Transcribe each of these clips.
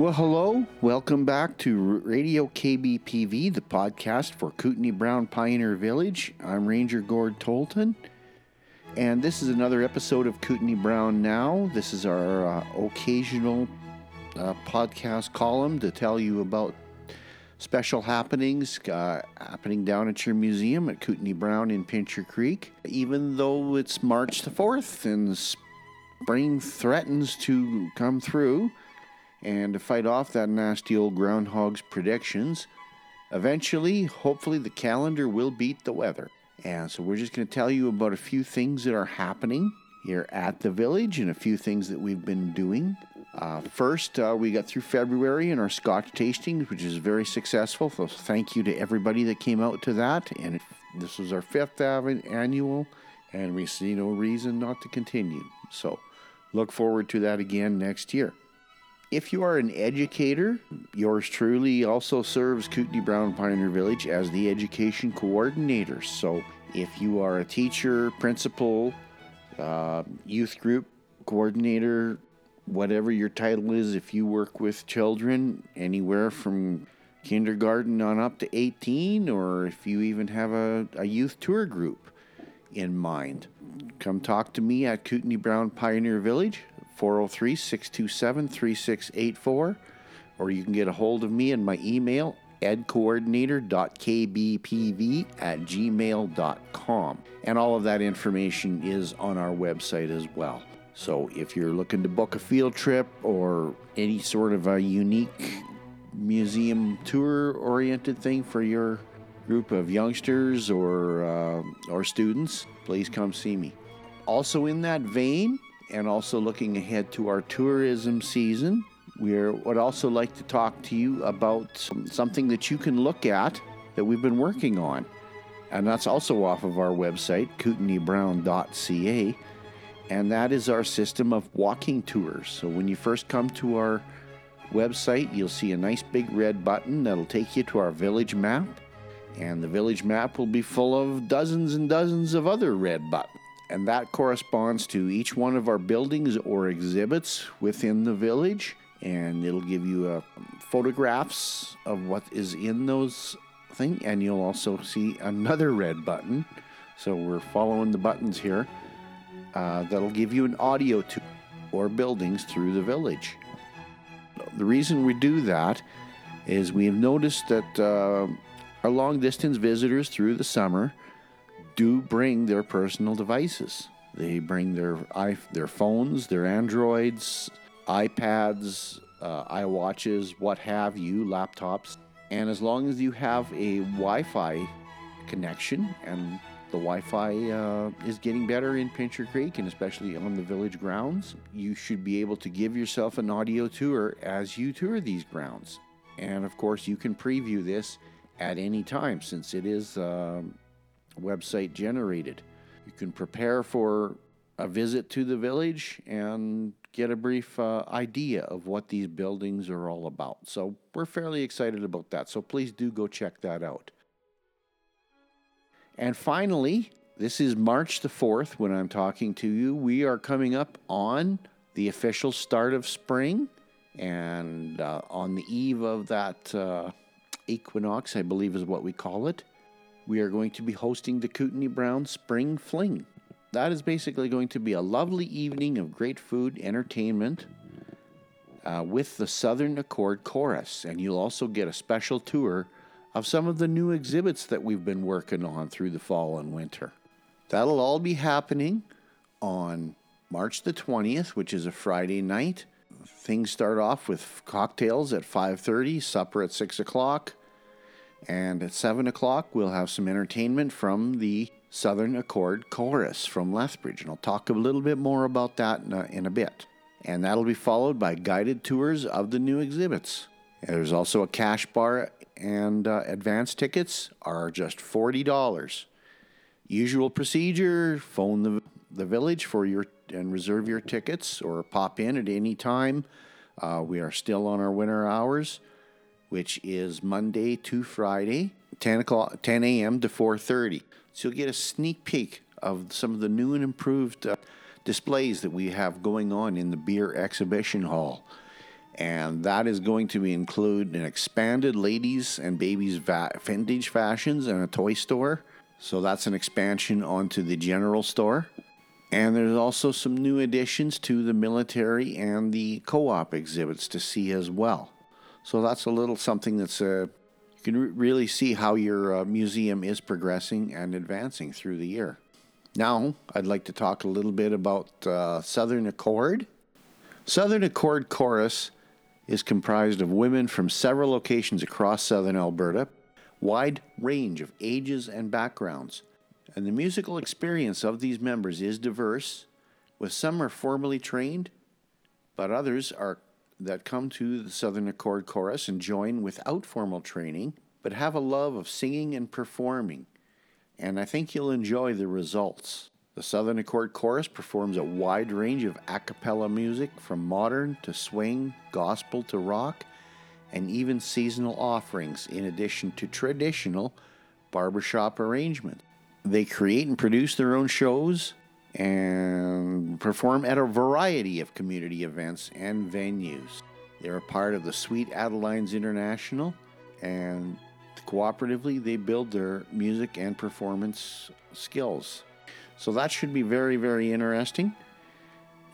Well, hello. Welcome back to Radio KBPV, the podcast for Kootenai Brown Pioneer Village. I'm Ranger Gord Tolton, and this is another episode of Kootenai Brown Now. This is our uh, occasional uh, podcast column to tell you about special happenings uh, happening down at your museum at Kootenai Brown in Pincher Creek. Even though it's March the 4th and spring threatens to come through, and to fight off that nasty old groundhog's predictions, eventually, hopefully, the calendar will beat the weather. And so, we're just going to tell you about a few things that are happening here at the village and a few things that we've been doing. Uh, first, uh, we got through February in our Scotch tastings, which is very successful. So, thank you to everybody that came out to that. And this was our fifth annual, and we see no reason not to continue. So, look forward to that again next year. If you are an educator, yours truly also serves Kootenai Brown Pioneer Village as the education coordinator. So if you are a teacher, principal, uh, youth group coordinator, whatever your title is, if you work with children anywhere from kindergarten on up to 18, or if you even have a, a youth tour group in mind, come talk to me at Kootenai Brown Pioneer Village. 403 627 3684, or you can get a hold of me in my email, edcoordinator.kbpv at gmail.com. And all of that information is on our website as well. So if you're looking to book a field trip or any sort of a unique museum tour oriented thing for your group of youngsters or, uh, or students, please come see me. Also, in that vein, and also looking ahead to our tourism season. We would also like to talk to you about something that you can look at that we've been working on. And that's also off of our website, kootenaibrown.ca. And that is our system of walking tours. So when you first come to our website, you'll see a nice big red button that'll take you to our village map. And the village map will be full of dozens and dozens of other red buttons and that corresponds to each one of our buildings or exhibits within the village. And it'll give you uh, photographs of what is in those thing, and you'll also see another red button. So we're following the buttons here. Uh, that'll give you an audio tour or buildings through the village. The reason we do that is we have noticed that uh, our long distance visitors through the summer do bring their personal devices. They bring their their phones, their Androids, iPads, uh, iWatches, what have you, laptops. And as long as you have a Wi-Fi connection, and the Wi-Fi uh, is getting better in Pincher Creek, and especially on the village grounds, you should be able to give yourself an audio tour as you tour these grounds. And of course, you can preview this at any time since it is. Um, website generated. You can prepare for a visit to the village and get a brief uh, idea of what these buildings are all about. So we're fairly excited about that. So please do go check that out. And finally, this is March the 4th when I'm talking to you. We are coming up on the official start of spring. And uh, on the eve of that uh, equinox, I believe is what we call it, we are going to be hosting the Kootenai Brown Spring Fling. That is basically going to be a lovely evening of great food, entertainment, uh, with the Southern Accord Chorus. And you'll also get a special tour of some of the new exhibits that we've been working on through the fall and winter. That'll all be happening on March the 20th, which is a Friday night. Things start off with cocktails at 5:30, supper at 6 o'clock, and at 7 o'clock, we'll have some entertainment from the Southern Accord Chorus from Lethbridge. And I'll talk a little bit more about that in a, in a bit. And that'll be followed by guided tours of the new exhibits. And there's also a cash bar, and uh, advance tickets are just $40. Usual procedure phone the, the village for your and reserve your tickets or pop in at any time. Uh, we are still on our winter hours which is Monday to Friday, 10 o'clock, 10 a.m. to 4:30. So you'll get a sneak peek of some of the new and improved uh, displays that we have going on in the beer exhibition hall. and that is going to include an expanded ladies and babies va- vintage fashions and a toy store. So that's an expansion onto the general store. And there's also some new additions to the military and the co-op exhibits to see as well. So that's a little something that's uh, you can re- really see how your uh, museum is progressing and advancing through the year. Now, I'd like to talk a little bit about uh, Southern Accord. Southern Accord Chorus is comprised of women from several locations across southern Alberta, wide range of ages and backgrounds. And the musical experience of these members is diverse, with some are formally trained, but others are that come to the Southern Accord Chorus and join without formal training, but have a love of singing and performing. And I think you'll enjoy the results. The Southern Accord Chorus performs a wide range of a cappella music from modern to swing, gospel to rock, and even seasonal offerings, in addition to traditional barbershop arrangements. They create and produce their own shows and perform at a variety of community events and venues. They're a part of the Sweet Adelines International, and cooperatively, they build their music and performance skills. So that should be very, very interesting.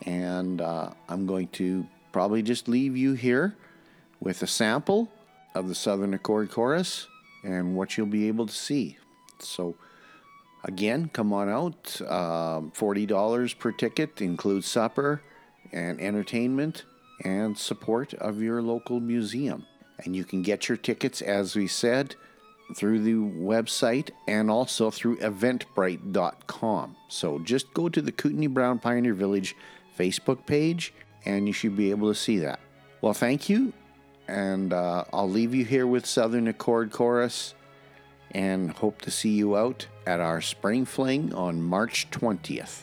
And uh, I'm going to probably just leave you here with a sample of the Southern Accord Chorus and what you'll be able to see. So, again, come on out. Um, $40 per ticket includes supper and entertainment and support of your local museum. And you can get your tickets, as we said, through the website and also through eventbrite.com. So just go to the Kootenai Brown Pioneer Village Facebook page and you should be able to see that. Well, thank you. And uh, I'll leave you here with Southern Accord Chorus and hope to see you out at our Spring Fling on March 20th.